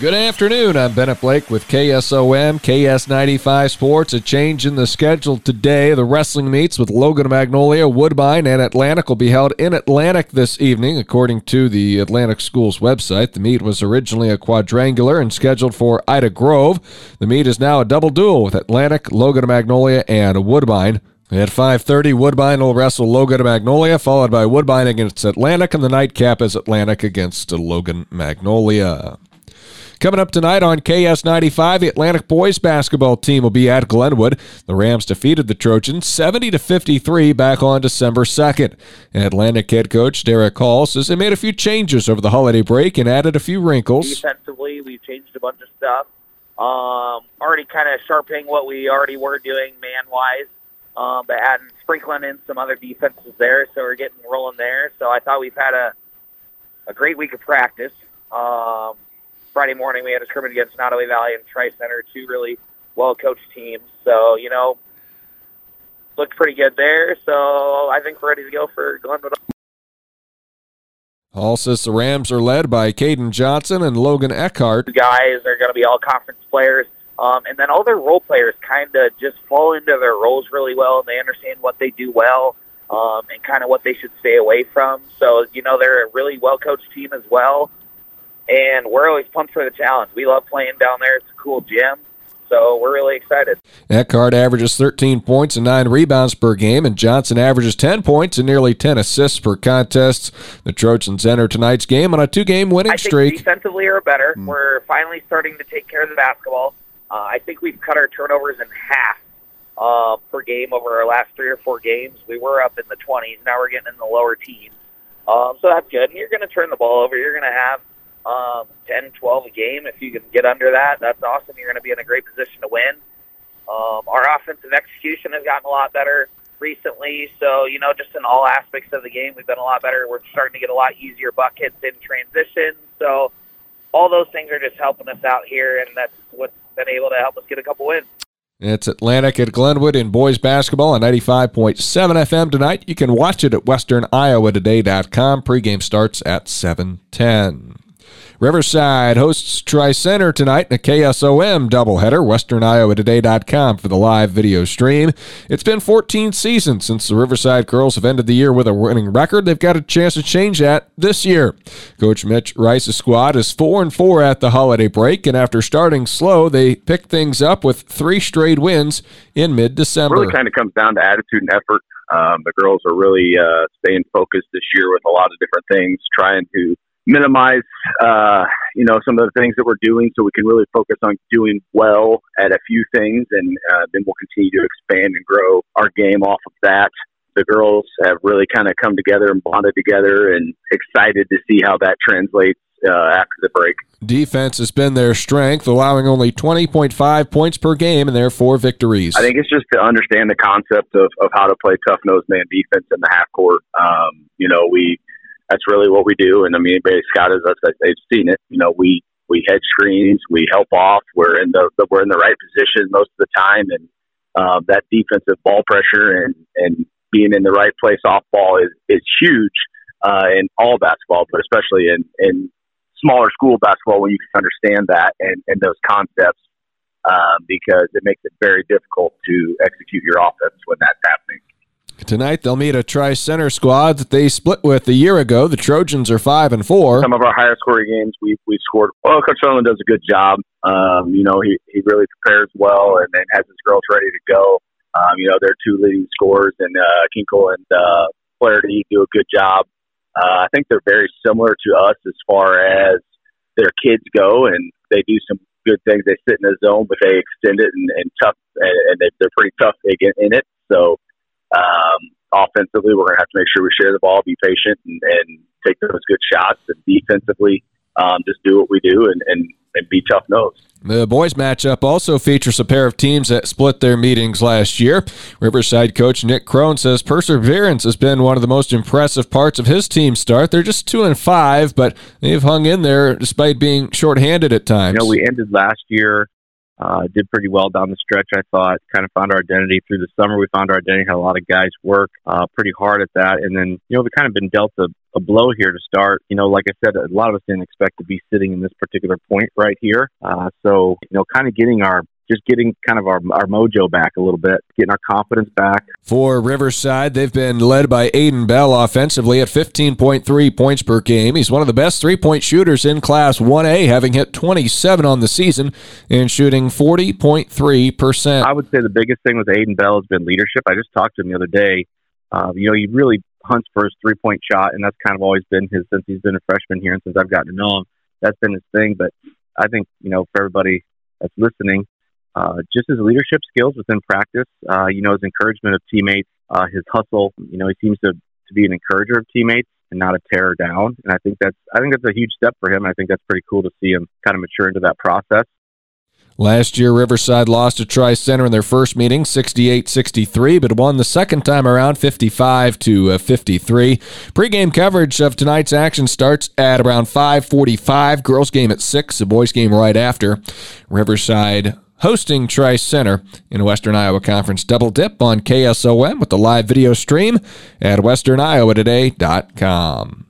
Good afternoon. I'm Bennett Blake with KSOM, KS95 Sports. A change in the schedule today. The wrestling meets with Logan Magnolia, Woodbine, and Atlantic will be held in Atlantic this evening, according to the Atlantic Schools website. The meet was originally a quadrangular and scheduled for Ida Grove. The meet is now a double duel with Atlantic, Logan Magnolia, and Woodbine. At 5:30, Woodbine will wrestle Logan Magnolia, followed by Woodbine against Atlantic, and the nightcap is Atlantic against Logan Magnolia. Coming up tonight on KS95, the Atlantic boys basketball team will be at Glenwood. The Rams defeated the Trojans 70 to 53 back on December 2nd. Atlantic head coach Derek Hall says they made a few changes over the holiday break and added a few wrinkles. Defensively, we've changed a bunch of stuff. Um, already kind of sharpening what we already were doing man wise, um, but adding sprinkling in some other defenses there, so we're getting rolling there. So I thought we've had a a great week of practice. Um, Friday morning we had a scrimmage against Nodaway Valley and Tri Center, two really well coached teams. So you know, looked pretty good there. So I think we're ready to go for Glenwood. Says the Rams are led by Caden Johnson and Logan Eckhart. The guys are going to be all conference players. Um, and then all their role players kind of just fall into their roles really well, and they understand what they do well um, and kind of what they should stay away from. So, you know, they're a really well coached team as well and we're always pumped for the challenge. We love playing down there. It's a cool gym. So we're really excited. Eckhart averages 13 points and 9 rebounds per game, and Johnson averages 10 points and nearly 10 assists per contest. The Trojans enter tonight's game on a two game winning I streak. defensively are better. Mm. We're finally starting to take care of the basketball. Uh, I think we've cut our turnovers in half uh, per game over our last three or four games. We were up in the 20s. Now we're getting in the lower teens. Um, so that's good. And you're going to turn the ball over. You're going to have um, 10, 12 a game. If you can get under that, that's awesome. You're going to be in a great position to win. Um, our offensive execution has gotten a lot better recently. So, you know, just in all aspects of the game, we've been a lot better. We're starting to get a lot easier buckets in transition. So, all those things are just helping us out here, and that's what's been able to help us get a couple wins. It's Atlantic at Glenwood in boys basketball on 95.7 FM tonight. You can watch it at westerniowatoday.com. Pregame starts at 710. Riverside hosts Tri Center tonight in a KSOM doubleheader. WesternIowaToday.com for the live video stream. It's been 14 seasons since the Riverside girls have ended the year with a winning record. They've got a chance to change that this year. Coach Mitch Rice's squad is four and four at the holiday break, and after starting slow, they picked things up with three straight wins in mid-December. Really, kind of comes down to attitude and effort. Um, the girls are really uh, staying focused this year with a lot of different things, trying to minimize, uh, you know, some of the things that we're doing so we can really focus on doing well at a few things and uh, then we'll continue to expand and grow our game off of that. The girls have really kind of come together and bonded together and excited to see how that translates uh, after the break. Defense has been their strength, allowing only 20.5 points per game in their four victories. I think it's just to understand the concept of, of how to play tough nosed man defense in the half court. Um, you know, we that's really what we do. And I mean, anybody scouted us, they've seen it. You know, we we hedge screens, we help off. We're in the we're in the right position most of the time, and uh, that defensive ball pressure and and being in the right place off ball is is huge uh, in all basketball, but especially in in smaller school basketball when you can understand that and, and those concepts um, because it makes it very difficult to execute your offense when that's happening. Tonight they'll meet a Tri Center squad that they split with a year ago. The Trojans are five and four. Some of our higher scoring games we we scored. Well, Coach Sutherland does a good job. Um, you know, he he really prepares well and, then has his girls ready to go. Um, you know, they're two leading scorers, and uh, Kinkle and uh, Flaherty do a good job. Uh, I think they're very similar to us as far as their kids go, and they do some good things. They sit in the zone, but they extend it and, and tough, and, and they, they're pretty tough in it. So um, offensively, we're going to have to make sure we share the ball, be patient, and, and take those good shots. And defensively, um, just do what we do and, and, and be tough nosed. The boys matchup also features a pair of teams that split their meetings last year. Riverside coach Nick Crone says perseverance has been one of the most impressive parts of his team start. They're just two and five, but they've hung in there despite being shorthanded at times. You know, we ended last year Uh, did pretty well down the stretch, I thought. Kind of found our identity through the summer. We found our identity, had a lot of guys work uh, pretty hard at that. And then, you know, we kind of been dealt a, a blow here to start. You know, like I said, a lot of us didn't expect to be sitting in this particular point right here. Uh, so, you know, kind of getting our just getting kind of our, our mojo back a little bit, getting our confidence back. For Riverside, they've been led by Aiden Bell offensively at 15.3 points per game. He's one of the best three point shooters in Class 1A, having hit 27 on the season and shooting 40.3%. I would say the biggest thing with Aiden Bell has been leadership. I just talked to him the other day. Uh, you know, he really hunts for his three point shot, and that's kind of always been his since he's been a freshman here and since I've gotten to know him. That's been his thing. But I think, you know, for everybody that's listening, uh, just his leadership skills within practice, uh, you know, his encouragement of teammates, uh, his hustle. You know, he seems to, to be an encourager of teammates and not a tear down. And I think that's I think that's a huge step for him. I think that's pretty cool to see him kind of mature into that process. Last year, Riverside lost to Tri Center in their first meeting, 68 63, but won the second time around, 55 to uh, 53. Pre-game coverage of tonight's action starts at around 5:45. Girls game at six, the boys game right after. Riverside hosting Tri Center in Western Iowa Conference Double Dip on KSOM with the live video stream at westerniowatoday.com.